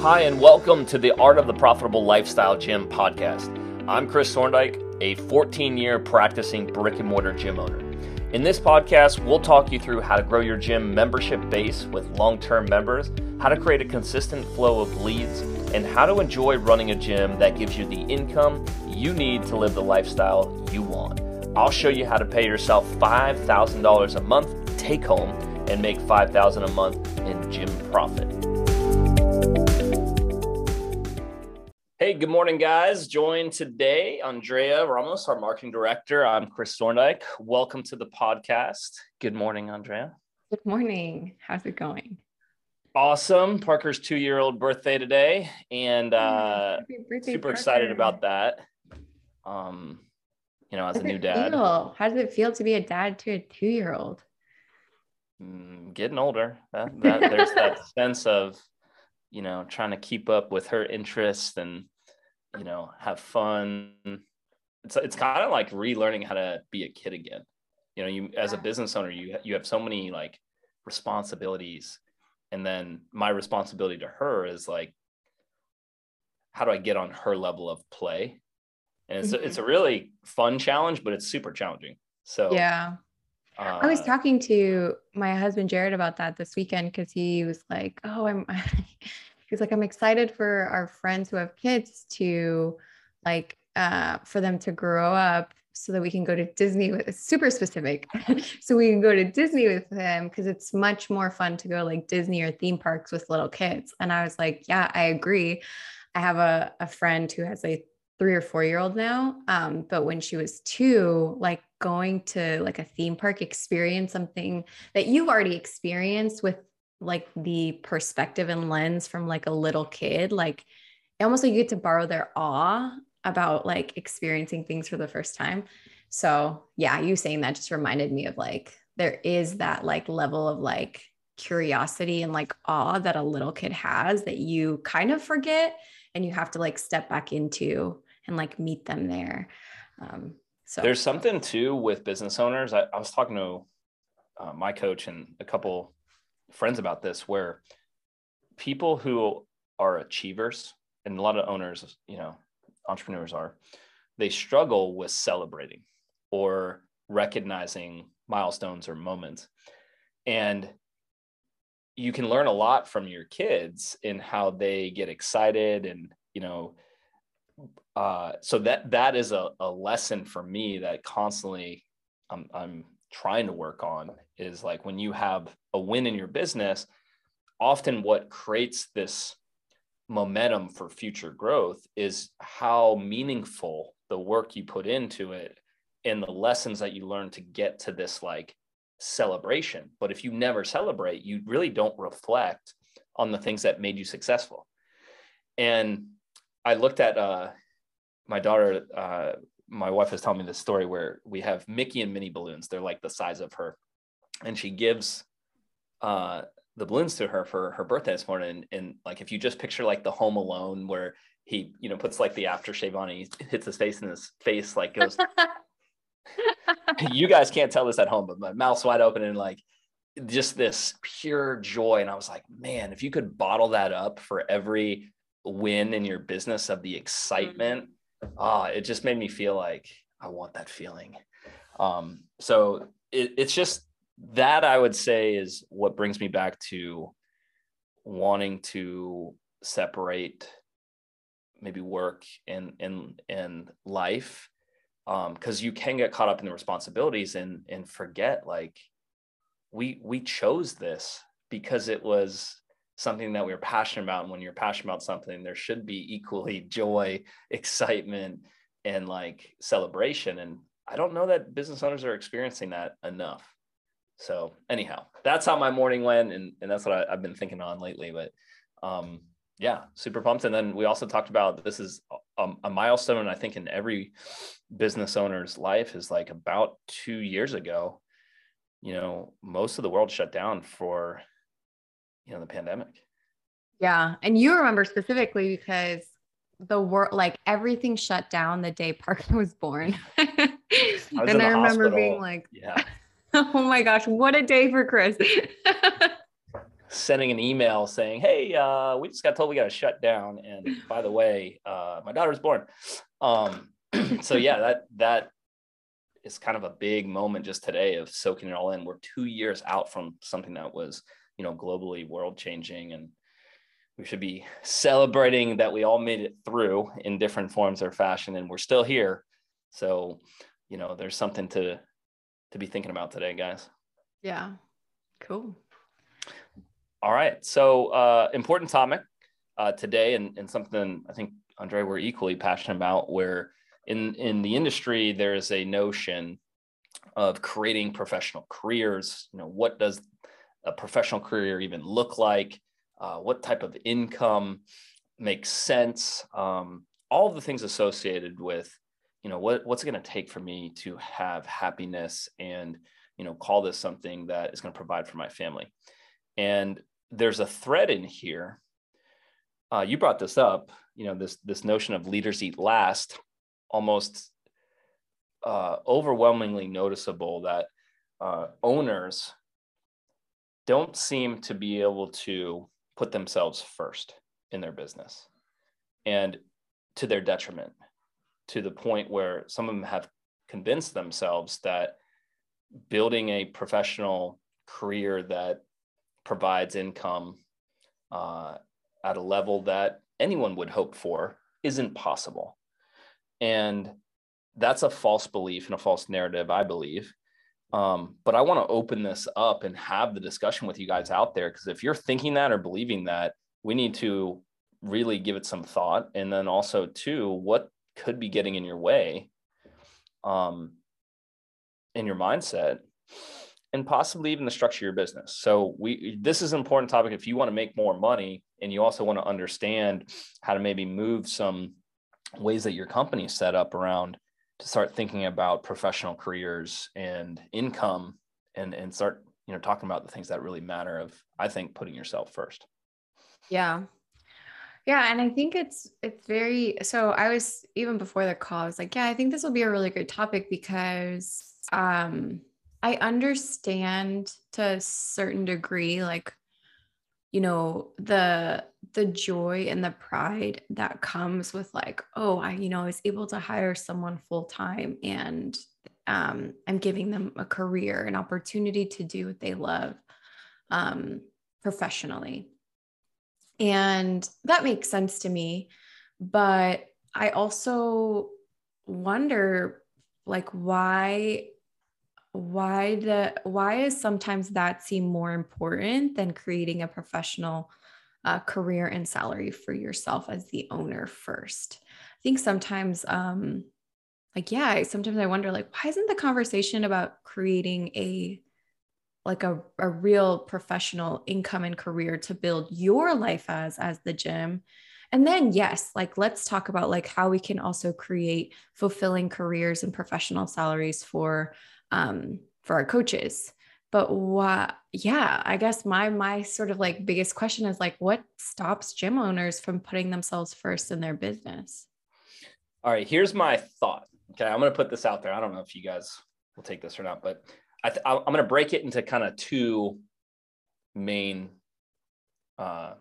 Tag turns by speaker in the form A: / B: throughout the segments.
A: Hi, and welcome to the Art of the Profitable Lifestyle Gym podcast. I'm Chris Thorndike, a 14 year practicing brick and mortar gym owner. In this podcast, we'll talk you through how to grow your gym membership base with long term members, how to create a consistent flow of leads, and how to enjoy running a gym that gives you the income you need to live the lifestyle you want. I'll show you how to pay yourself $5,000 a month take home and make $5,000 a month in gym profit. Hey, good morning, guys. Joined today, Andrea Ramos, our marketing director. I'm Chris Thorndike. Welcome to the podcast. Good morning, Andrea.
B: Good morning. How's it going?
A: Awesome. Parker's two year old birthday today, and uh, birthday, super Parker. excited about that. Um, you know, as a new dad.
B: Feel? How does it feel to be a dad to a two year old?
A: Mm, getting older. That, that, there's that sense of you know, trying to keep up with her interests and, you know, have fun. It's it's kind of like relearning how to be a kid again. You know, you as a business owner, you you have so many like responsibilities, and then my responsibility to her is like, how do I get on her level of play? And it's mm-hmm. it's a really fun challenge, but it's super challenging. So
B: yeah, uh, I was talking to my husband Jared about that this weekend because he was like, "Oh, I'm," he's like, "I'm excited for our friends who have kids to, like, uh, for them to grow up so that we can go to Disney with super specific, so we can go to Disney with them because it's much more fun to go like Disney or theme parks with little kids." And I was like, "Yeah, I agree." I have a, a friend who has a three or four year old now. Um, but when she was two, like going to like a theme park experience, something that you've already experienced with like the perspective and lens from like a little kid, like almost like you get to borrow their awe about like experiencing things for the first time. So yeah, you saying that just reminded me of like there is that like level of like curiosity and like awe that a little kid has that you kind of forget and you have to like step back into and like meet them there. Um, so
A: there's something too with business owners. I, I was talking to uh, my coach and a couple friends about this, where people who are achievers and a lot of owners, you know, entrepreneurs are, they struggle with celebrating or recognizing milestones or moments. And you can learn a lot from your kids in how they get excited and, you know, uh, so that that is a, a lesson for me that constantly I'm, I'm trying to work on is like when you have a win in your business often what creates this momentum for future growth is how meaningful the work you put into it and the lessons that you learn to get to this like celebration. But if you never celebrate you really don't reflect on the things that made you successful. And i looked at uh my daughter, uh, my wife was telling me this story where we have Mickey and Minnie balloons. They're like the size of her, and she gives uh, the balloons to her for her birthday this morning. And, and, like, if you just picture like the Home Alone where he, you know, puts like the aftershave on, and he hits his face, and his face like goes. you guys can't tell this at home, but my mouth's wide open and like just this pure joy. And I was like, man, if you could bottle that up for every win in your business of the excitement ah, it just made me feel like I want that feeling. Um, so it, it's just that I would say is what brings me back to wanting to separate maybe work and and and life because um, you can get caught up in the responsibilities and and forget like we we chose this because it was something that we are passionate about. And when you're passionate about something, there should be equally joy, excitement, and like celebration. And I don't know that business owners are experiencing that enough. So anyhow, that's how my morning went, and, and that's what I, have been thinking on lately. But um, yeah, super pumped. And then we also talked about this is a, a milestone, I think, in every business owner's life is like about two years ago. You know, most of the world shut down for you know the pandemic
B: yeah and you remember specifically because the world like everything shut down the day parker was born I and i remember hospital. being like yeah oh my gosh what a day for chris
A: sending an email saying, "Hey, uh, we just got told we got to shut down." And by the way, uh, my daughter's born. Um, so yeah, that that is kind of a big moment just today of soaking it all in. We're two years out from something that was, you know, globally world changing, and we should be celebrating that we all made it through in different forms or fashion, and we're still here. So, you know, there's something to to be thinking about today, guys.
B: Yeah. Cool.
A: All right. So, uh, important topic uh, today, and, and something I think Andre we're equally passionate about. Where in in the industry there is a notion of creating professional careers. You know, what does a professional career even look like? Uh, what type of income makes sense? Um, all the things associated with, you know, what what's it going to take for me to have happiness and you know call this something that is going to provide for my family and there's a thread in here uh, you brought this up you know this this notion of leaders eat last almost uh, overwhelmingly noticeable that uh, owners don't seem to be able to put themselves first in their business and to their detriment to the point where some of them have convinced themselves that building a professional career that provides income uh, at a level that anyone would hope for isn't possible. And that's a false belief and a false narrative, I believe. Um, but I want to open this up and have the discussion with you guys out there because if you're thinking that or believing that, we need to really give it some thought. And then also, too, what could be getting in your way um, in your mindset and possibly even the structure of your business. So we this is an important topic if you want to make more money and you also want to understand how to maybe move some ways that your company is set up around to start thinking about professional careers and income and and start you know talking about the things that really matter of I think putting yourself first.
B: Yeah. Yeah, and I think it's it's very so I was even before the call I was like, yeah, I think this will be a really great topic because um I understand to a certain degree like you know the the joy and the pride that comes with like oh I you know I was able to hire someone full time and um I'm giving them a career an opportunity to do what they love um professionally. And that makes sense to me but I also wonder like why why the why is sometimes that seem more important than creating a professional uh, career and salary for yourself as the owner first? I think sometimes um like yeah sometimes i wonder like why isn't the conversation about creating a like a, a real professional income and career to build your life as as the gym? And then yes like let's talk about like how we can also create fulfilling careers and professional salaries for um, for our coaches. But what, yeah, I guess my my sort of like biggest question is like, what stops gym owners from putting themselves first in their business?
A: All right, here's my thought. Okay, I'm going to put this out there. I don't know if you guys will take this or not, but I th- I'm going to break it into kind of two main uh,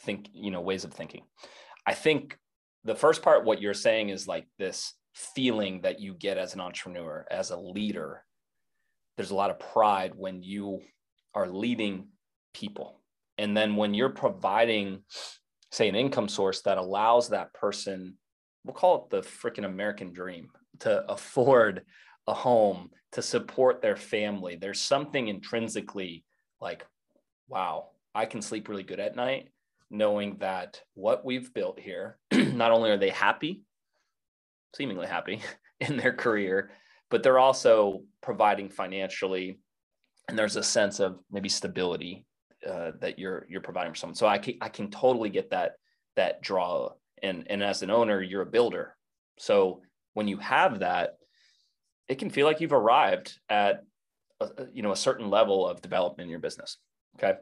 A: think you know ways of thinking. I think the first part, what you're saying is like this feeling that you get as an entrepreneur, as a leader. There's a lot of pride when you are leading people. And then when you're providing, say, an income source that allows that person, we'll call it the freaking American dream, to afford a home, to support their family, there's something intrinsically like, wow, I can sleep really good at night knowing that what we've built here, not only are they happy, seemingly happy in their career, but they're also providing financially, and there's a sense of maybe stability uh, that you're you're providing for someone. So I can I can totally get that that draw, and and as an owner, you're a builder. So when you have that, it can feel like you've arrived at a, you know a certain level of development in your business. Okay.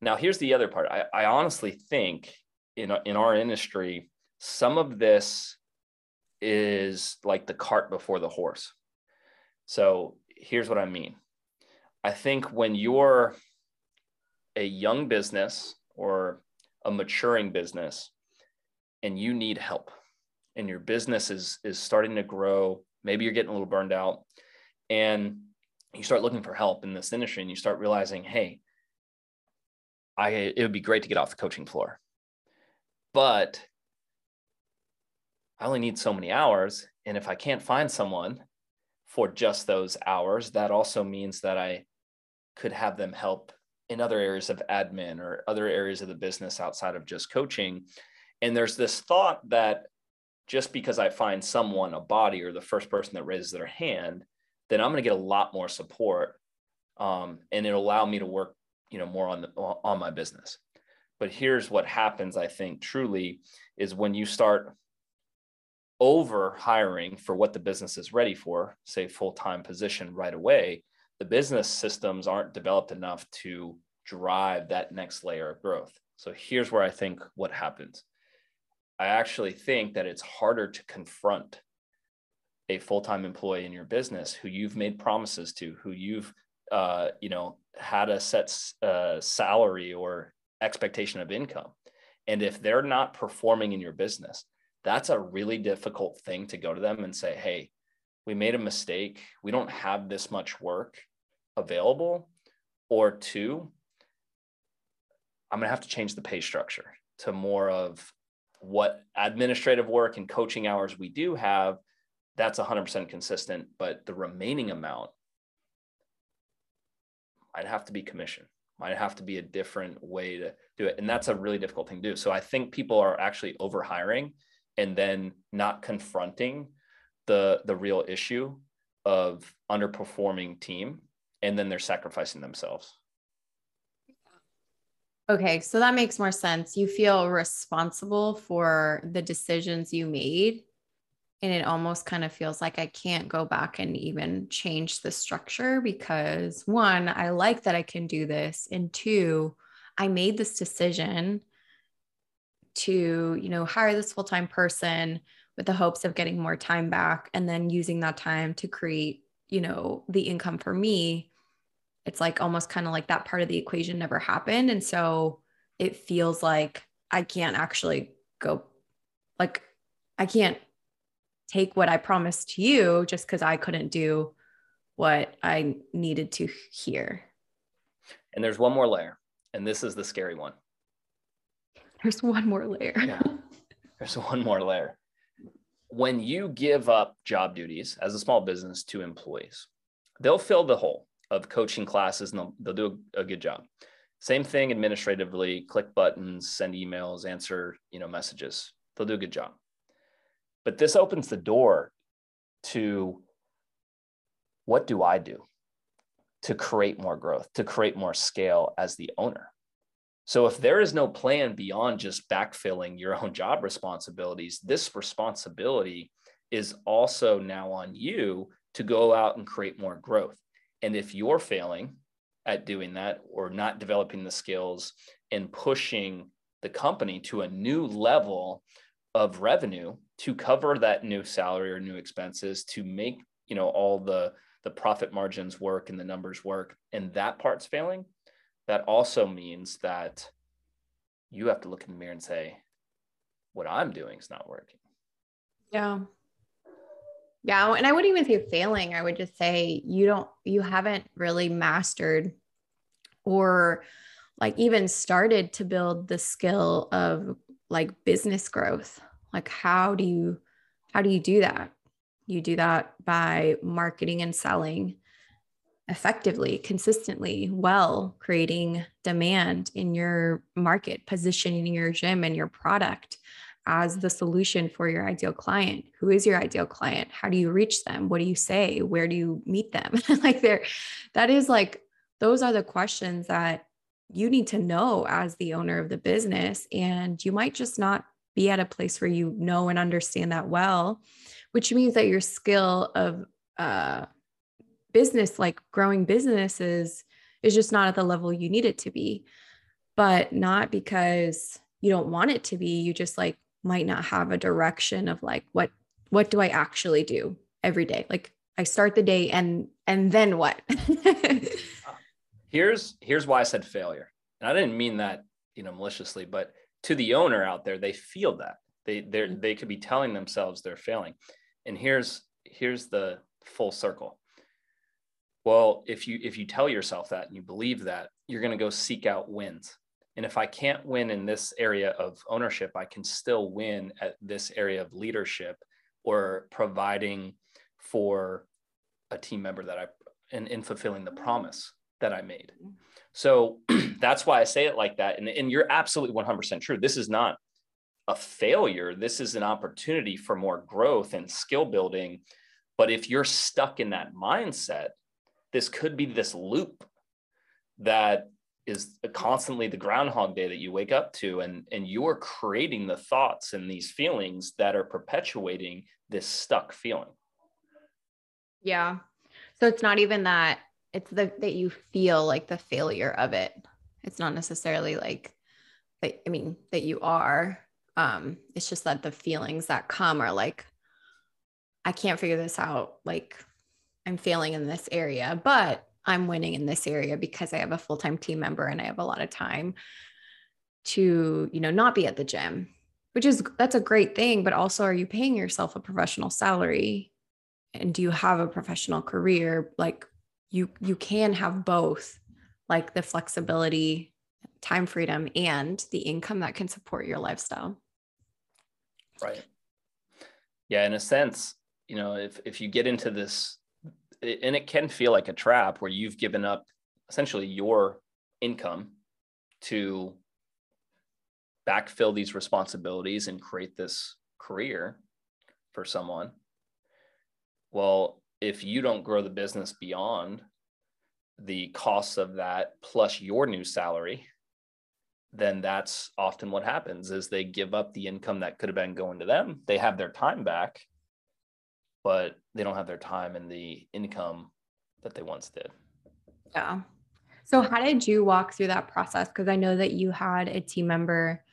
A: Now here's the other part. I, I honestly think in in our industry, some of this is like the cart before the horse. So here's what I mean. I think when you're a young business or a maturing business and you need help and your business is is starting to grow maybe you're getting a little burned out and you start looking for help in this industry and you start realizing hey i it would be great to get off the coaching floor but i only need so many hours and if i can't find someone for just those hours that also means that i could have them help in other areas of admin or other areas of the business outside of just coaching. And there's this thought that just because I find someone, a body, or the first person that raises their hand, then I'm going to get a lot more support, um, and it'll allow me to work, you know, more on the on my business. But here's what happens, I think, truly, is when you start over hiring for what the business is ready for, say full time position right away, the business systems aren't developed enough to drive that next layer of growth. So here's where I think what happens. I actually think that it's harder to confront a full-time employee in your business who you've made promises to, who you've uh, you know had a set uh, salary or expectation of income, and if they're not performing in your business, that's a really difficult thing to go to them and say, "Hey, we made a mistake. We don't have this much work available. Or two, I'm going to have to change the pay structure to more of what administrative work and coaching hours we do have. That's 100% consistent, but the remaining amount might have to be commission, might have to be a different way to do it. And that's a really difficult thing to do. So I think people are actually over hiring and then not confronting the the real issue of underperforming team and then they're sacrificing themselves
B: okay so that makes more sense you feel responsible for the decisions you made and it almost kind of feels like I can't go back and even change the structure because one, I like that I can do this. And two, I made this decision to, you know, hire this full-time person with the hopes of getting more time back and then using that time to create, you know, the income for me, it's like almost kind of like that part of the equation never happened. And so it feels like I can't actually go, like, I can't take what I promised to you just because I couldn't do what I needed to hear.
A: And there's one more layer, and this is the scary one.
B: There's one more layer.
A: yeah. There's one more layer when you give up job duties as a small business to employees, they'll fill the hole of coaching classes and they'll, they'll do a, a good job. Same thing administratively, click buttons, send emails, answer, you know, messages. They'll do a good job. But this opens the door to what do I do to create more growth, to create more scale as the owner? So if there is no plan beyond just backfilling your own job responsibilities, this responsibility is also now on you to go out and create more growth. And if you're failing at doing that or not developing the skills and pushing the company to a new level of revenue to cover that new salary or new expenses to make, you know, all the the profit margins work and the numbers work and that part's failing, that also means that you have to look in the mirror and say, what I'm doing is not working.
B: Yeah. Yeah. And I wouldn't even say failing. I would just say you don't, you haven't really mastered or like even started to build the skill of like business growth. Like, how do you, how do you do that? You do that by marketing and selling effectively, consistently, well, creating demand in your market, positioning your gym and your product as the solution for your ideal client. Who is your ideal client? How do you reach them? What do you say? Where do you meet them? like there that is like those are the questions that you need to know as the owner of the business and you might just not be at a place where you know and understand that well, which means that your skill of uh business, like growing businesses, is just not at the level you need it to be. But not because you don't want it to be, you just like might not have a direction of like what what do I actually do every day? Like I start the day and and then what?
A: here's here's why I said failure. and I didn't mean that, you know, maliciously, but to the owner out there, they feel that they they mm-hmm. they could be telling themselves they're failing. And here's here's the full circle. Well, if you if you tell yourself that and you believe that, you're going to go seek out wins. And if I can't win in this area of ownership, I can still win at this area of leadership or providing for a team member that I and in fulfilling the promise that I made. Mm-hmm. So that's why I say it like that. And, and you're absolutely 100% true. This is not a failure. This is an opportunity for more growth and skill building. But if you're stuck in that mindset, this could be this loop that is constantly the groundhog day that you wake up to and and you're creating the thoughts and these feelings that are perpetuating this stuck feeling.
B: Yeah. So it's not even that it's the that you feel like the failure of it. It's not necessarily like i mean that you are um it's just that the feelings that come are like i can't figure this out like i'm failing in this area but I'm winning in this area because I have a full-time team member and I have a lot of time to, you know, not be at the gym, which is that's a great thing, but also are you paying yourself a professional salary? And do you have a professional career? Like you you can have both, like the flexibility, time freedom and the income that can support your lifestyle.
A: Right. Yeah, in a sense, you know, if if you get into this and it can feel like a trap where you've given up essentially your income to backfill these responsibilities and create this career for someone. Well, if you don't grow the business beyond the costs of that plus your new salary, then that's often what happens is they give up the income that could have been going to them. They have their time back but they don't have their time and the income that they once did.
B: Yeah. So, how did you walk through that process? Because I know that you had a team member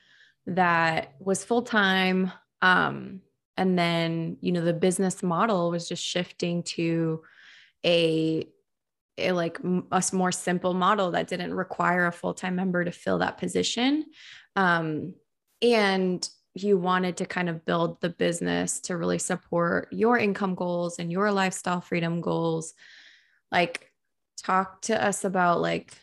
B: that was full time. Um, and then, you know, the business model was just shifting to a, a like a more simple model that didn't require a full time member to fill that position. Um, and you wanted to kind of build the business to really support your income goals and your lifestyle freedom goals like talk to us about like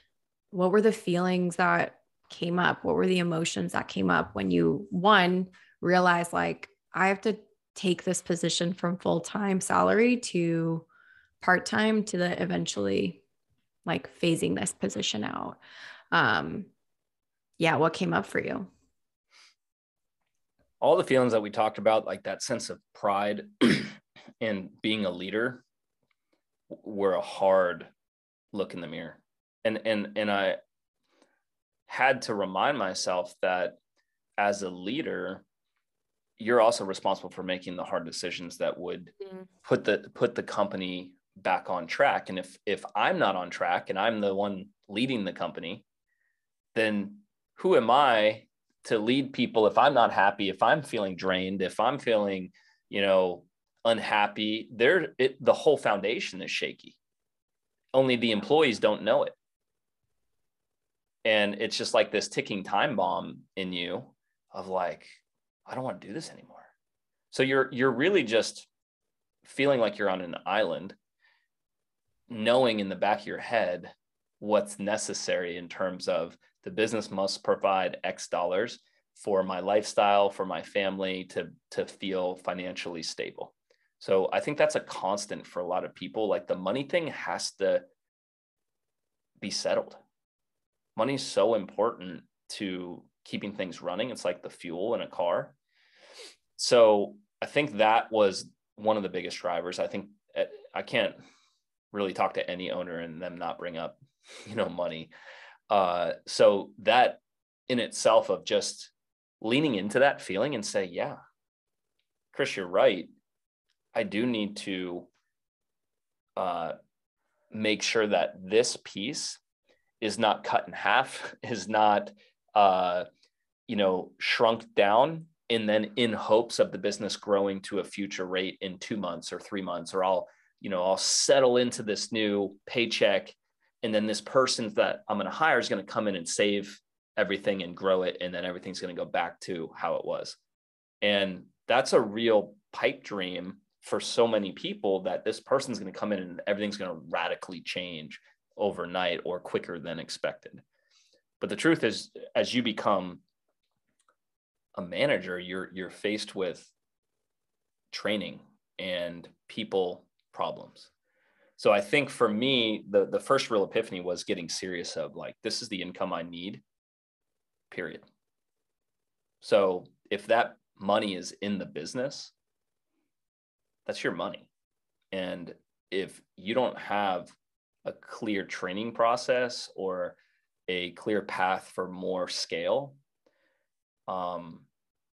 B: what were the feelings that came up? What were the emotions that came up when you one realized like i have to take this position from full-time salary to part-time to the eventually like phasing this position out. Um yeah what came up for you
A: all the feelings that we talked about, like that sense of pride and being a leader, were a hard look in the mirror. And and and I had to remind myself that as a leader, you're also responsible for making the hard decisions that would mm-hmm. put the put the company back on track. And if if I'm not on track and I'm the one leading the company, then who am I to lead people if i'm not happy if i'm feeling drained if i'm feeling you know unhappy there it the whole foundation is shaky. Only the employees don't know it. And it's just like this ticking time bomb in you of like i don't want to do this anymore. So you're you're really just feeling like you're on an island knowing in the back of your head what's necessary in terms of the business must provide X dollars for my lifestyle, for my family to, to feel financially stable. So I think that's a constant for a lot of people. Like the money thing has to be settled. Money is so important to keeping things running. It's like the fuel in a car. So I think that was one of the biggest drivers. I think eh, I can't really talk to any owner and them not bring up, you know, money. Uh, so that in itself of just leaning into that feeling and say, yeah, Chris, you're right. I do need to uh, make sure that this piece is not cut in half, is not, uh, you know, shrunk down, and then in hopes of the business growing to a future rate in two months or three months, or I'll, you know, I'll settle into this new paycheck and then this person that i'm going to hire is going to come in and save everything and grow it and then everything's going to go back to how it was. And that's a real pipe dream for so many people that this person's going to come in and everything's going to radically change overnight or quicker than expected. But the truth is as you become a manager you're you're faced with training and people problems so i think for me the the first real epiphany was getting serious of like this is the income i need period. So if that money is in the business that's your money. And if you don't have a clear training process or a clear path for more scale um,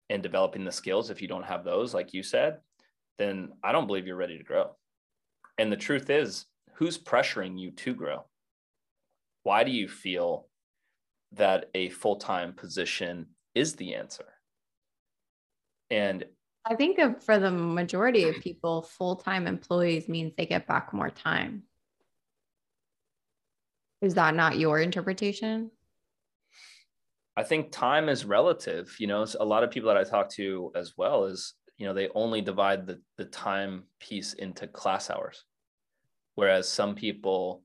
A: and developing the skills if you don't have those like you said then i don't believe you're ready to grow and the truth is who's pressuring you to grow? Why do you feel that a full-time position is the answer? And
B: i think for the majority of people full-time employees means they get back more time. Is that not your interpretation?
A: I think time is relative. You know, a lot of people that I talk to as well is, you know, they only divide the, the time piece into class hours. Whereas some people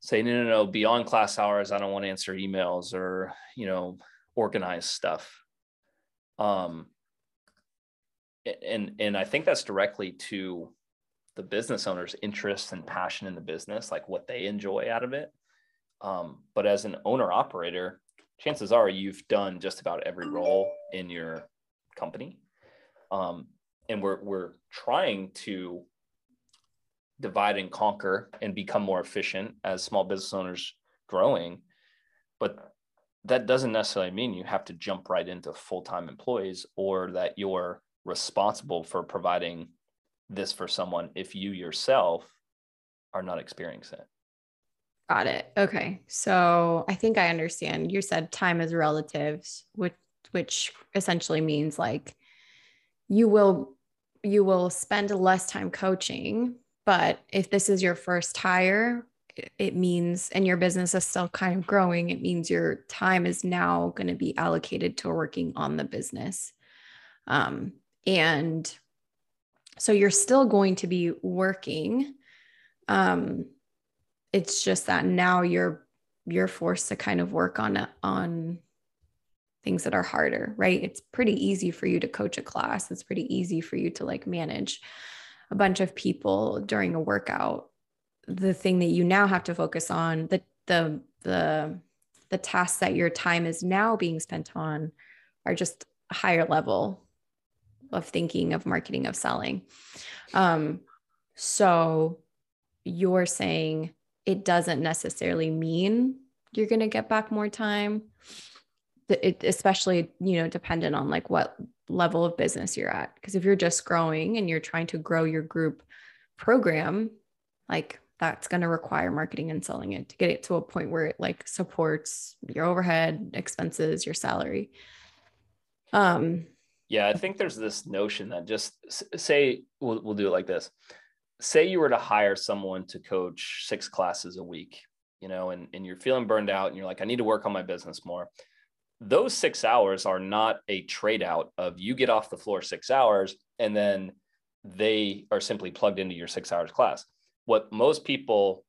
A: say, no, no, no, beyond class hours, I don't want to answer emails or, you know, organize stuff. Um, and, and I think that's directly to the business owner's interest and passion in the business, like what they enjoy out of it. Um, but as an owner operator, chances are you've done just about every role in your company. Um, and we're, we're trying to divide and conquer and become more efficient as small business owners growing. But that doesn't necessarily mean you have to jump right into full-time employees or that you're responsible for providing this for someone if you yourself are not experiencing it.
B: Got it. Okay. So I think I understand. You said time is relative, which which essentially means like you will you will spend less time coaching, but if this is your first hire, it means and your business is still kind of growing, it means your time is now going to be allocated to working on the business. Um, and so you're still going to be working um, it's just that now you're you're forced to kind of work on on things that are harder right? It's pretty easy for you to coach a class. It's pretty easy for you to like manage a bunch of people during a workout. The thing that you now have to focus on the the the the tasks that your time is now being spent on are just a higher level of thinking of marketing of selling. Um so you're saying it doesn't necessarily mean you're going to get back more time it, especially you know dependent on like what level of business you're at. Because if you're just growing and you're trying to grow your group program like that's going to require marketing and selling it to get it to a point where it like supports your overhead expenses your salary. Um
A: yeah i think there's this notion that just say we'll, we'll do it like this. Say you were to hire someone to coach six classes a week, you know, and, and you're feeling burned out and you're like, I need to work on my business more. Those six hours are not a trade out of you get off the floor six hours and then they are simply plugged into your six hours class. What most people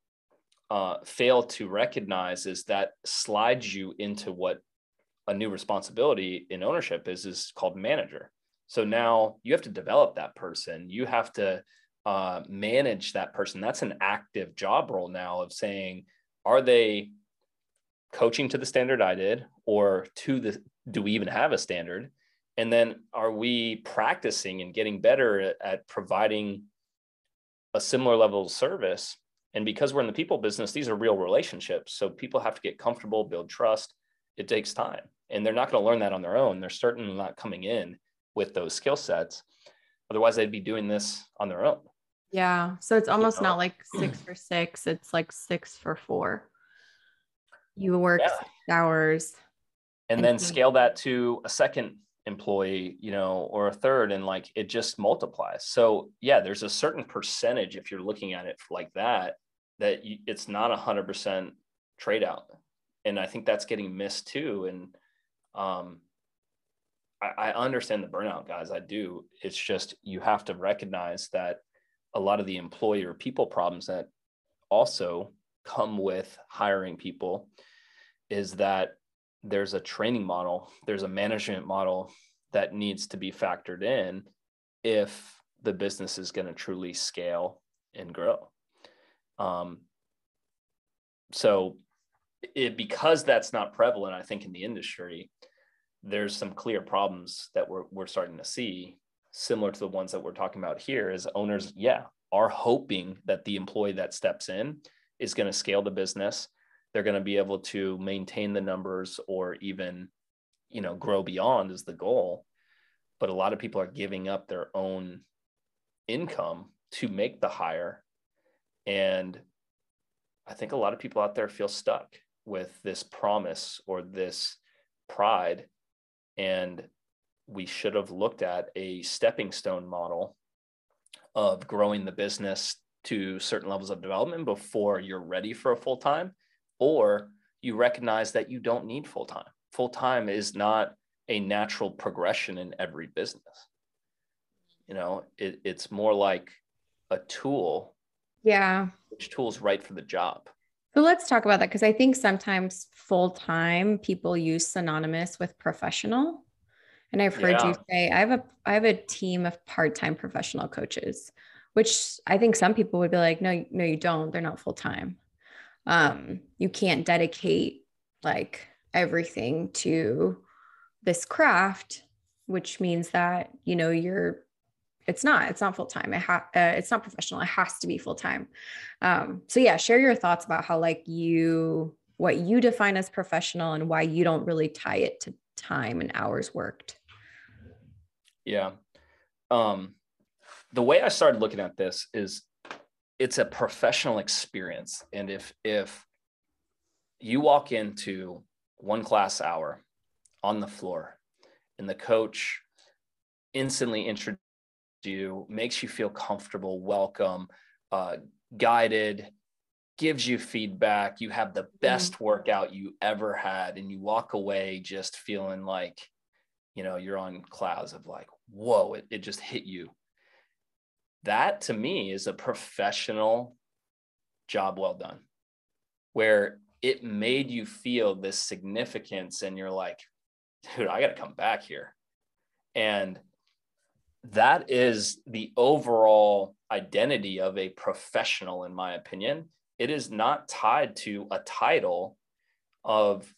A: uh, fail to recognize is that slides you into what a new responsibility in ownership is, is called manager. So now you have to develop that person. You have to uh, manage that person. That's an active job role now of saying, are they coaching to the standard I did, or to the do we even have a standard? And then are we practicing and getting better at, at providing a similar level of service? And because we're in the people business, these are real relationships. So people have to get comfortable, build trust. It takes time. And they're not going to learn that on their own. They're certainly not coming in with those skill sets. Otherwise, they'd be doing this on their own.
B: Yeah. So it's almost you know? not like six for six, it's like six for four. You work yeah. hours.
A: And, and then scale that to a second employee, you know, or a third, and like it just multiplies. So, yeah, there's a certain percentage if you're looking at it like that that you, it's not a hundred percent trade out. And I think that's getting missed too. And um, I, I understand the burnout, guys. I do. It's just you have to recognize that a lot of the employee or people problems that also come with hiring people is that there's a training model, there's a management model that needs to be factored in if the business is going to truly scale and grow. Um, so, it, because that's not prevalent, I think in the industry, there's some clear problems that we're, we're starting to see similar to the ones that we're talking about here is owners yeah are hoping that the employee that steps in is going to scale the business. They're going to be able to maintain the numbers or even you know grow beyond is the goal. But a lot of people are giving up their own income to make the hire. And i think a lot of people out there feel stuck with this promise or this pride. And we should have looked at a stepping stone model of growing the business to certain levels of development before you're ready for a full time, or you recognize that you don't need full time. Full time is not a natural progression in every business. You know, it, it's more like a tool.
B: Yeah.
A: Which tool is right for the job?
B: So let's talk about that because I think sometimes full time people use synonymous with professional. And I've heard yeah. you say I have a I have a team of part-time professional coaches, which I think some people would be like, no, no, you don't. They're not full-time. Um, you can't dedicate like everything to this craft, which means that you know you're it's not it's not full-time it ha- uh, it's not professional it has to be full-time um, so yeah share your thoughts about how like you what you define as professional and why you don't really tie it to time and hours worked
A: yeah. Um, the way I started looking at this is it's a professional experience. And if if you walk into one class hour on the floor and the coach instantly introduces you, makes you feel comfortable, welcome, uh, guided, gives you feedback, you have the mm-hmm. best mm-hmm. workout you ever had, and you walk away just feeling like, you know, you're on clouds of like, whoa, it, it just hit you. That to me is a professional job well done, where it made you feel this significance and you're like, dude, I got to come back here. And that is the overall identity of a professional, in my opinion. It is not tied to a title of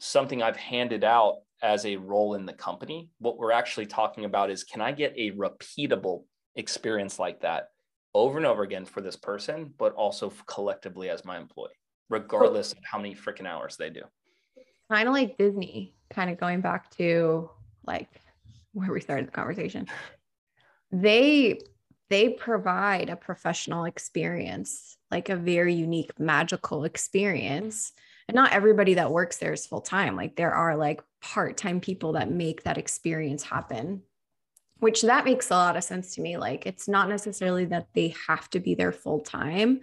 A: something I've handed out as a role in the company. What we're actually talking about is can I get a repeatable experience like that over and over again for this person, but also collectively as my employee, regardless of how many freaking hours they do.
B: Kind of like Disney, kind of going back to like where we started the conversation. They they provide a professional experience, like a very unique, magical experience and not everybody that works there is full time like there are like part-time people that make that experience happen which that makes a lot of sense to me like it's not necessarily that they have to be there full time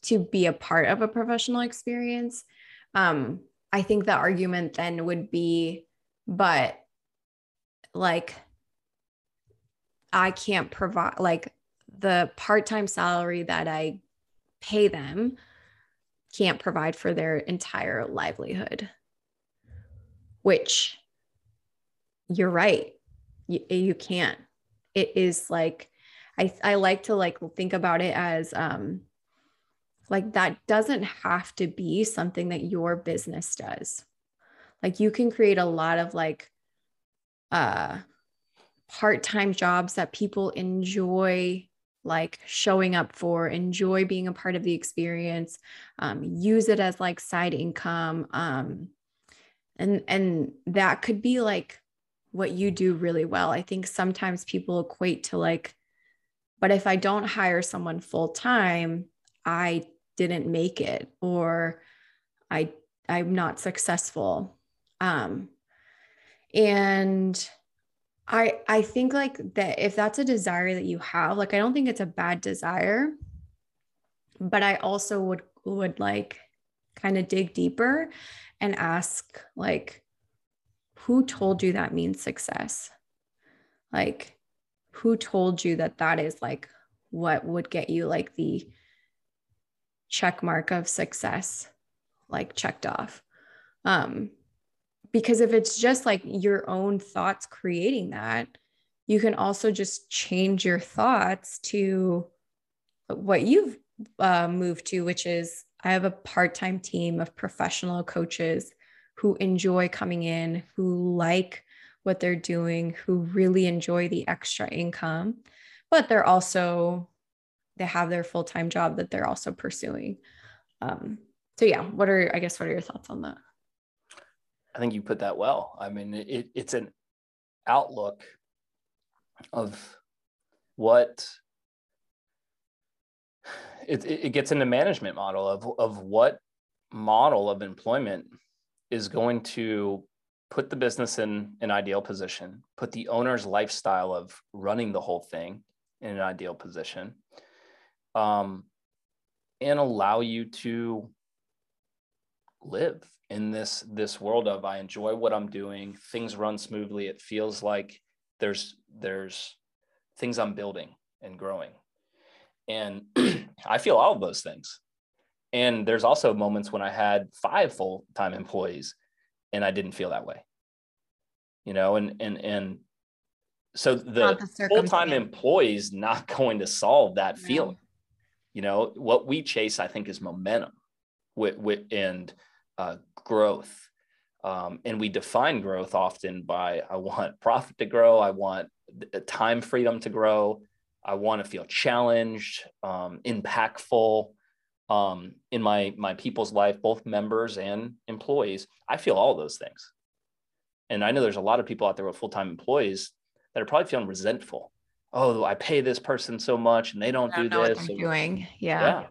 B: to be a part of a professional experience. Um i think the argument then would be but like i can't provide like the part-time salary that i pay them can't provide for their entire livelihood which you're right you, you can't it is like I, I like to like think about it as um like that doesn't have to be something that your business does like you can create a lot of like uh part-time jobs that people enjoy like showing up for, enjoy being a part of the experience, um, use it as like side income. Um, and and that could be like what you do really well. I think sometimes people equate to like, but if I don't hire someone full time, I didn't make it or I I'm not successful. Um, and I I think like that if that's a desire that you have, like I don't think it's a bad desire. but I also would would like kind of dig deeper and ask like who told you that means success? Like who told you that that is like what would get you like the check mark of success like checked off um because if it's just like your own thoughts creating that you can also just change your thoughts to what you've uh, moved to which is i have a part-time team of professional coaches who enjoy coming in who like what they're doing who really enjoy the extra income but they're also they have their full-time job that they're also pursuing. Um, so yeah what are i guess what are your thoughts on that?
A: I think you put that well. I mean it, it's an outlook of what it, it gets into management model of, of what model of employment is going to put the business in an ideal position, put the owner's lifestyle of running the whole thing in an ideal position, um, and allow you to live in this this world of I enjoy what I'm doing, things run smoothly. It feels like there's there's things I'm building and growing, and I feel all of those things. And there's also moments when I had five full time employees and I didn't feel that way. You know, and and and so the, the full-time employees not going to solve that no. feeling. You know, what we chase, I think, is momentum with, with and uh, growth. Um, and we define growth often by I want profit to grow, I want time freedom to grow, I want to feel challenged, um, impactful um, in my my people's life, both members and employees. I feel all those things, and I know there's a lot of people out there with full time employees that are probably feeling resentful. Oh, I pay this person so much, and they don't, don't do this.
B: doing, yeah. yeah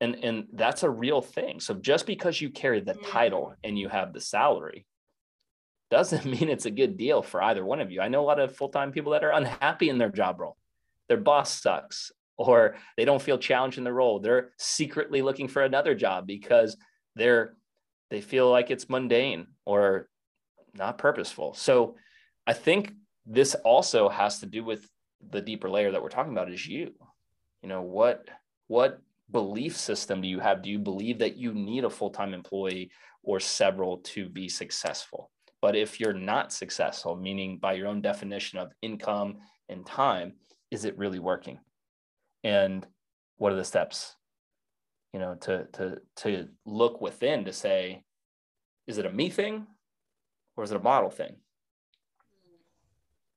A: and and that's a real thing so just because you carry the title mm. and you have the salary doesn't mean it's a good deal for either one of you i know a lot of full-time people that are unhappy in their job role their boss sucks or they don't feel challenged in the role they're secretly looking for another job because they're they feel like it's mundane or not purposeful so i think this also has to do with the deeper layer that we're talking about is you you know what what belief system do you have? Do you believe that you need a full time employee or several to be successful? But if you're not successful, meaning by your own definition of income and time, is it really working? And what are the steps? You know, to to to look within to say, is it a me thing or is it a model thing?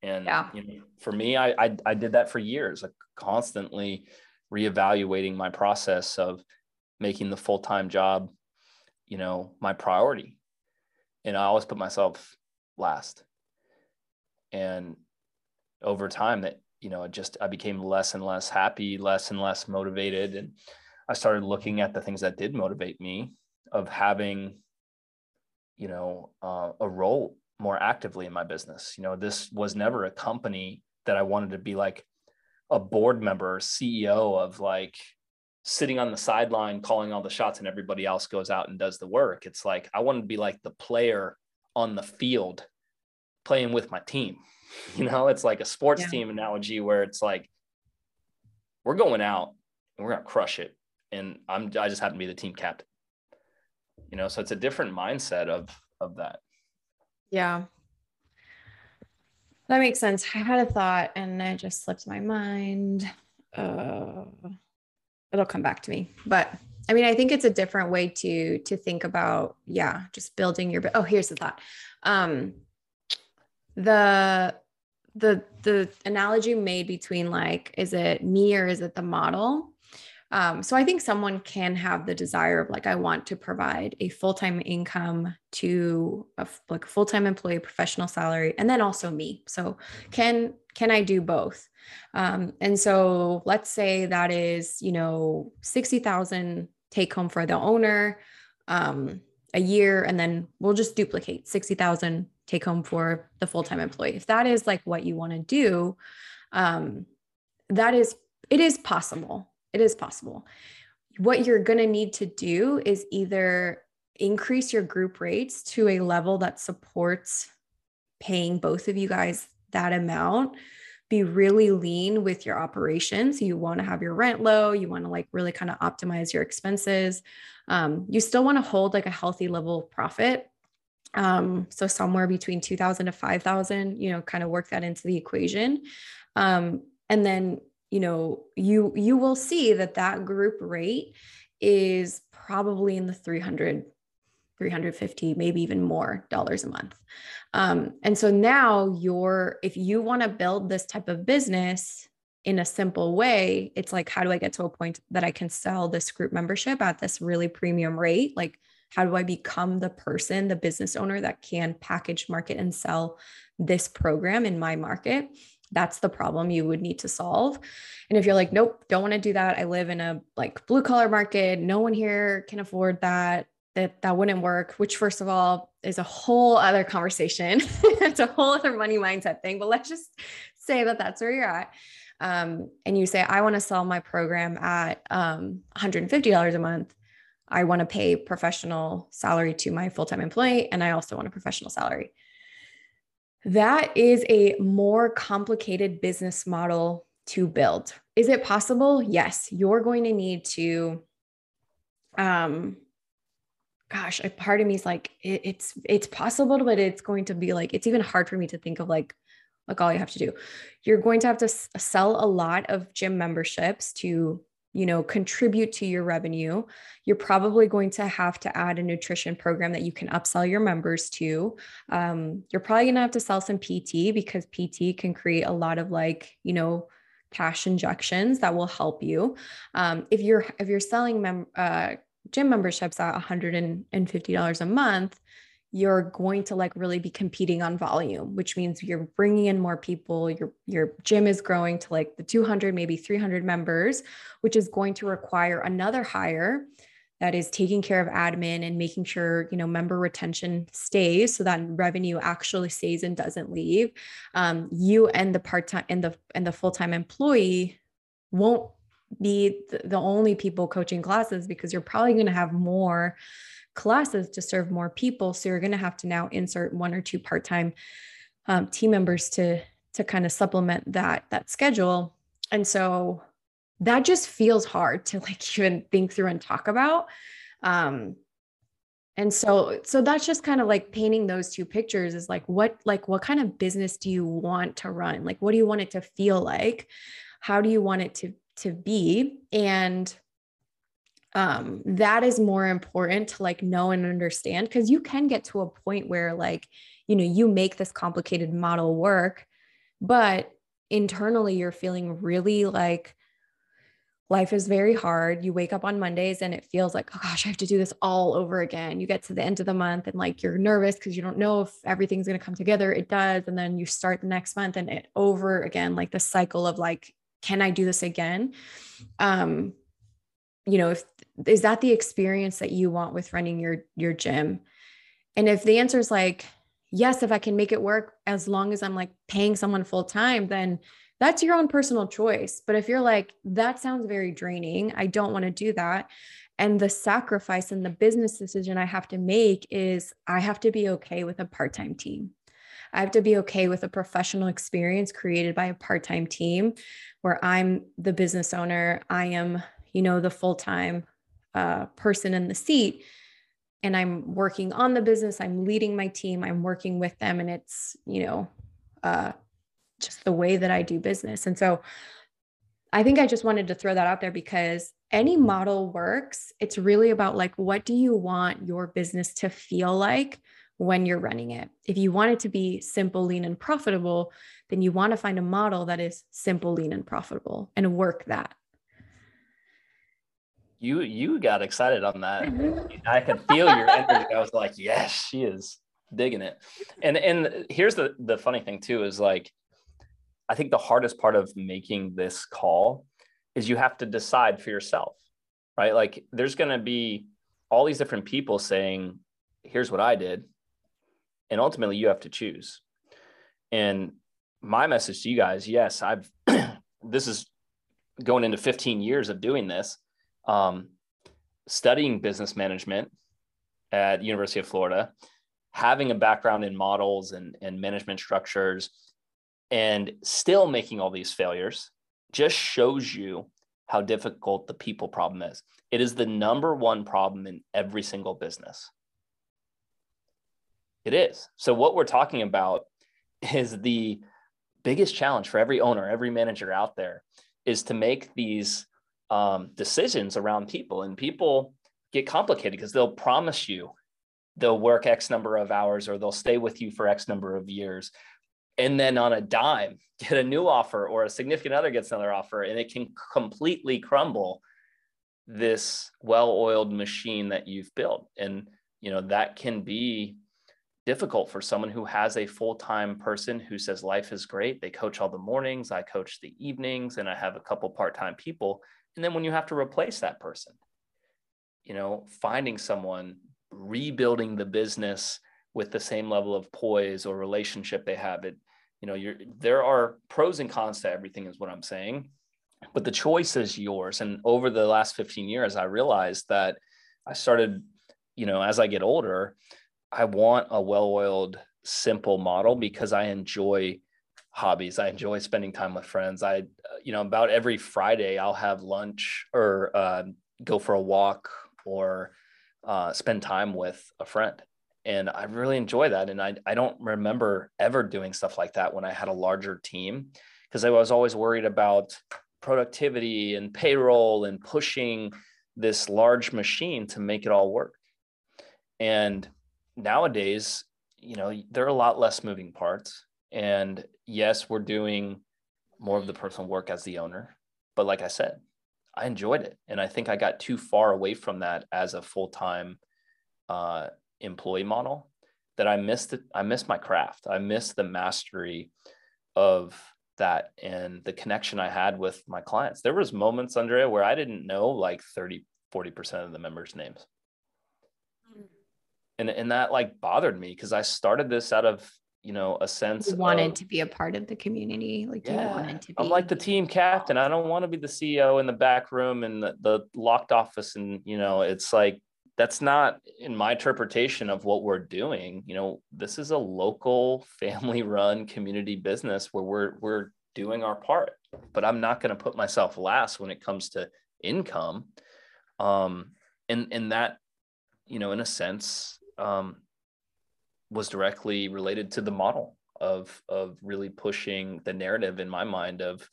A: And yeah. you know, for me, I, I I did that for years, like constantly reevaluating my process of making the full-time job you know my priority and i always put myself last and over time that you know just i became less and less happy less and less motivated and i started looking at the things that did motivate me of having you know uh, a role more actively in my business you know this was never a company that i wanted to be like a board member, CEO of like sitting on the sideline calling all the shots and everybody else goes out and does the work. It's like I want to be like the player on the field playing with my team. You know, it's like a sports yeah. team analogy where it's like we're going out and we're gonna crush it. And I'm I just happen to be the team captain. You know, so it's a different mindset of of that.
B: Yeah. That makes sense. I had a thought and it just slipped my mind. Uh, it'll come back to me. But I mean, I think it's a different way to to think about, yeah, just building your. Oh, here's the thought. Um, the the the analogy made between like, is it me or is it the model? Um, so I think someone can have the desire of like, I want to provide a full time income to a like full time employee, professional salary, and then also me. So can can I do both? Um, and so let's say that is you know sixty thousand take home for the owner um, a year, and then we'll just duplicate sixty thousand take home for the full time employee. If that is like what you want to do, um, that is it is possible it is possible. what you're going to need to do is either increase your group rates to a level that supports paying both of you guys that amount be really lean with your operations. You want to have your rent low. You want to like really kind of optimize your expenses. Um, you still want to hold like a healthy level of profit. Um, so somewhere between 2000 to 5000, you know, kind of work that into the equation. Um, and then, you know, you, you will see that that group rate is probably in the 300 350 maybe even more dollars a month um, and so now you're if you want to build this type of business in a simple way it's like how do i get to a point that i can sell this group membership at this really premium rate like how do i become the person the business owner that can package market and sell this program in my market? That's the problem you would need to solve. And if you're like nope don't want to do that. I live in a like blue collar market. No one here can afford that. That that wouldn't work which first of all is a whole other conversation. It's a whole other money mindset thing but let's just say that that's where you're at. Um, and you say i want to sell my program at um, $150 a month i want to pay professional salary to my full-time employee and i also want a professional salary. That is a more complicated business model to build. Is it possible? Yes. You're going to need to um, gosh, a part of me is like, it, it's it's possible, but it's going to be like, it's even hard for me to think of like, like all you have to do. You're going to have to s- sell a lot of gym memberships to you know contribute to your revenue you're probably going to have to add a nutrition program that you can upsell your members to. Um, you're probably going to have to sell some pt because pt can create a lot of like you know cash injections that will help you. Um, if you're if you're selling mem- uh, gym memberships at $150 a month, you're going to like really be competing on volume, which means you're bringing in more people. Your your gym is growing to like the 200, maybe 300 members, which is going to require another hire that is taking care of admin and making sure you know member retention stays so that revenue actually stays and doesn't leave um, you and the part-time and the and the full-time employee won't be the only people coaching classes because you're probably going to have more classes to serve more people. So you're going to have to now insert one or two part-time um, team members to to kind of supplement that that schedule. And so that just feels hard to like even think through and talk about. Um and so so that's just kind of like painting those two pictures is like what like what kind of business do you want to run? Like what do you want it to feel like? How do you want it to to be. And um, that is more important to like know and understand because you can get to a point where like you know you make this complicated model work but internally you're feeling really like life is very hard. You wake up on mondays and it feels like oh gosh i have to do this all over again. You get to the end of the month and like you're nervous because you don't know if everything's going to come together. It does. And then you start the next month and it over again like the cycle of like can I do this again? Um, you know, if is that the experience that you want with running your your gym? And if the answer is like, yes, if I can make it work as long as I'm like paying someone full time, then that's your own personal choice. But if you're like, that sounds very draining, I don't want to do that. And the sacrifice and the business decision I have to make is I have to be okay with a part time team. I have to be okay with a professional experience created by a part time team where I'm the business owner, I am, you know, the full time uh, person in the seat. And I'm working on the business, I'm leading my team, I'm working with them, and it's, you know, uh, just the way that I do business. And so I think I just wanted to throw that out there because any model works. It's really about like, what do you want your business to feel like when you're running it? If you want it to be simple, lean, and profitable, then you want to find a model that is simple, lean, and profitable and work that.
A: You you got excited on that. Mm-hmm. I could feel your energy. I was like, yes, she is digging it. And and here's the the funny thing too is like I think the hardest part of making this call is you have to decide for yourself, right? Like there's going to be all these different people saying, here's what I did. And ultimately you have to choose. And my message to you guys, yes, I've this is going into 15 years of doing this. Um, studying business management at University of Florida, having a background in models and, and management structures, and still making all these failures just shows you how difficult the people problem is. It is the number one problem in every single business. It is. So, what we're talking about is the biggest challenge for every owner, every manager out there is to make these um, decisions around people. And people get complicated because they'll promise you they'll work X number of hours or they'll stay with you for X number of years. And then on a dime, get a new offer or a significant other gets another offer, and it can completely crumble this well-oiled machine that you've built. And you know that can be difficult for someone who has a full-time person who says life is great. They coach all the mornings i coach the evenings and i have a couple part-time people. And then when you have to replace that person you know finding someone rebuilding the business with the same level of poise or relationship they have it you know you're there are pros and cons to everything is what i'm saying. But the choice is yours. And over the last 15 years i realized that i started you know as i get older I want a well-oiled, simple model because I enjoy hobbies. I enjoy spending time with friends. I, you know, about every Friday I'll have lunch or uh, go for a walk or uh, spend time with a friend. And I really enjoy that. And I, I don't remember ever doing stuff like that when I had a larger team because I was always worried about productivity and payroll and pushing this large machine to make it all work. And nowadays, you know, there are a lot less moving parts. And yes, we're doing more of the personal work as the owner. But like I said, I enjoyed it. And I think I got too far away from that as a full time uh, employee model that I missed it. I missed my craft. I missed the mastery of that and the connection I had with my clients. There was moments, Andrea, where I didn't know like 30, 40% of the members' names and and that like bothered me because I started this out of you know a sense
B: you wanted
A: of,
B: to be a part of the community? Like yeah, you wanted to be
A: I'm like the team captain. I don't want to be the CEO in the back room and the, the locked office and you know it's like that's not in my interpretation of what we're doing. You know this is a local family run community business where we're we're doing our part but I'm not going to put myself last when it comes to income. Um and and that you know in a sense um, was directly related to the model of of really pushing the narrative in my mind of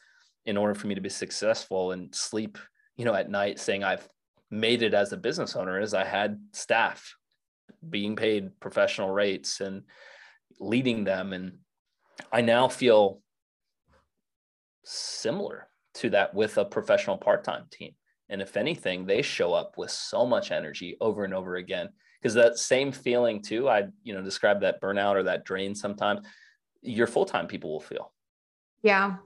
A: in order for me to be successful and sleep you know at night saying i've made it as a business owner is i had staff being paid professional rates and leading them. And i now feel similar to that with a professional part-time team. And if anything they show up with so much energy over and over again because that same feeling too i you know describe that burnout or that drain sometimes your full-time people will feel.
B: Yeah.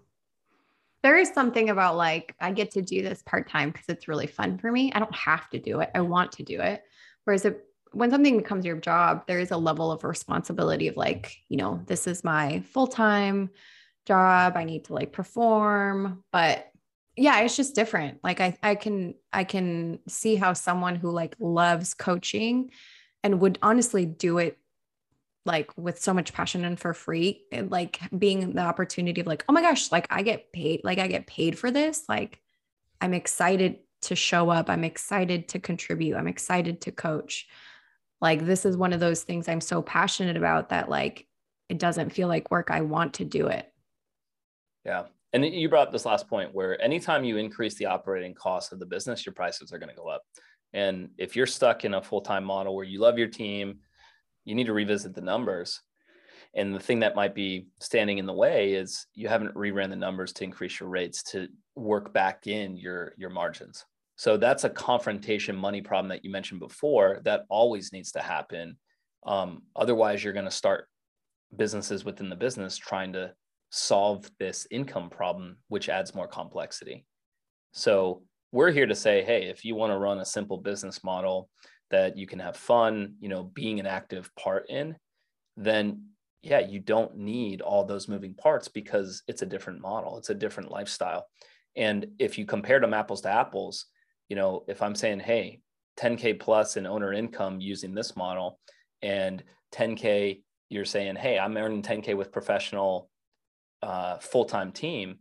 B: There is something about like i get to do this part-time because it's really fun for me. I don't have to do it. I want to do it. Whereas if, when something becomes your job there is a level of responsibility of like you know this is my full-time job. I need to like perform. But yeah it's just different. Like i i can i can see how someone who like loves coaching and would honestly do it like with so much passion and for free and like being the opportunity of like oh my gosh like i get paid like i get paid for this like i'm excited to show up i'm excited to contribute i'm excited to coach. Like this is one of those things i'm so passionate about that like it doesn't feel like work i want to do it.
A: Yeah and you brought up this last point where anytime you increase the operating cost of the business, your prices are going to go up. And if you're stuck in a full time model where you love your team, you need to revisit the numbers. And the thing that might be standing in the way is you haven't reran the numbers to increase your rates to work back in your your margins. So that's a confrontation money problem that you mentioned before that always needs to happen. Um, otherwise, you're going to start businesses within the business trying to solve this income problem, which adds more complexity. So we're here to say, hey, if you want to run a simple business model that you can have fun, you know, being an active part in, then yeah, you don't need all those moving parts because it's a different model, it's a different lifestyle. And if you compare them apples to apples, you know, if I'm saying, hey, 10k plus in owner income using this model and 10k you're saying hey i'm earning 10k with professional uh, full-time team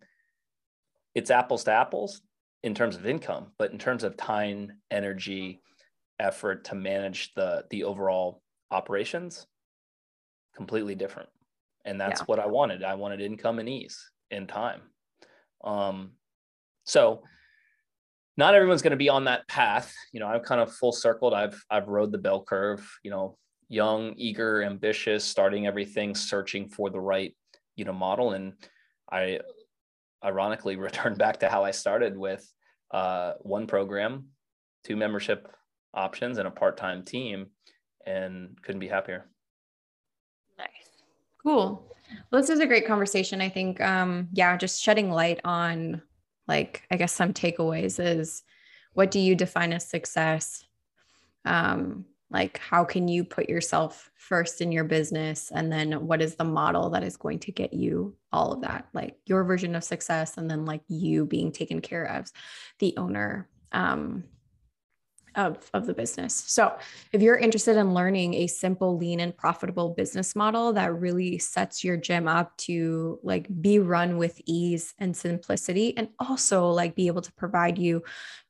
A: it's apples to apples in terms of income but in terms of time energy effort to manage the the overall operations completely different and that's yeah. what i wanted i wanted income and ease and time um so not everyone's going to be on that path. You know, I'm kind of full circled. I've I've rode the bell curve. You know, young, eager, ambitious, starting everything, searching for the right you know model, and I ironically returned back to how I started with uh, one program, two membership options, and a part-time team, and couldn't be happier.
B: Nice, cool. Well, this is a great conversation. I think, um, yeah, just shedding light on like i guess some takeaways is what do you define as success um, like how can you put yourself first in your business? And then what is the model that is going to get you all of that? Like your version of success and then like you being taken care of the owner. Um, of, of the business. So, if you're interested in learning a simple, lean, and profitable business model that really sets your gym up to like be run with ease and simplicity, and also like be able to provide you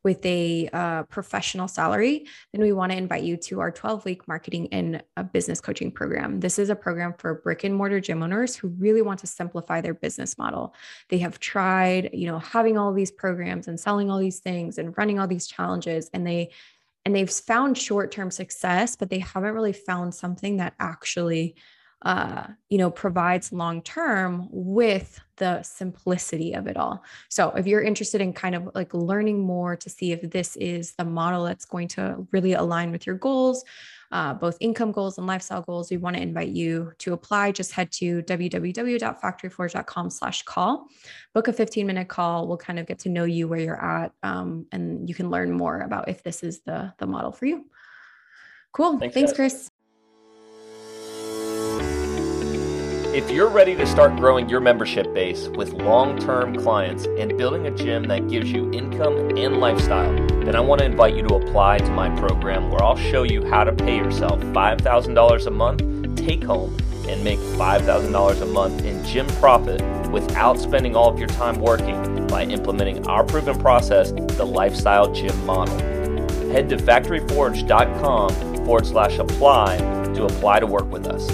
B: with a uh, professional salary, then we want to invite you to our 12 week marketing and a business coaching program. This is a program for brick and mortar gym owners who really want to simplify their business model. They have tried, you know, having all these programs and selling all these things and running all these challenges, and they and they've found short-term success but they haven't really found something that actually uh, you know provides long term with the simplicity of it all. So if you're interested in kind of like learning more to see if this is the model that's going to really align with your goals uh, both income goals and lifestyle goals, we want to invite you to apply. Just head to www.factoryforge.com slash call. Book a 15 minute call. We'll kind of get to know you where you're at um, and you can learn more about if this is the, the model for you. Cool. Thanks, Thanks Chris.
A: If you're ready to start growing your membership base with long term clients and building a gym that gives you income and lifestyle, then I want to invite you to apply to my program where I'll show you how to pay yourself $5,000 a month take home and make $5,000 a month in gym profit without spending all of your time working by implementing our proven process, the Lifestyle Gym Model. Head to factoryforge.com forward slash apply to apply to work with us.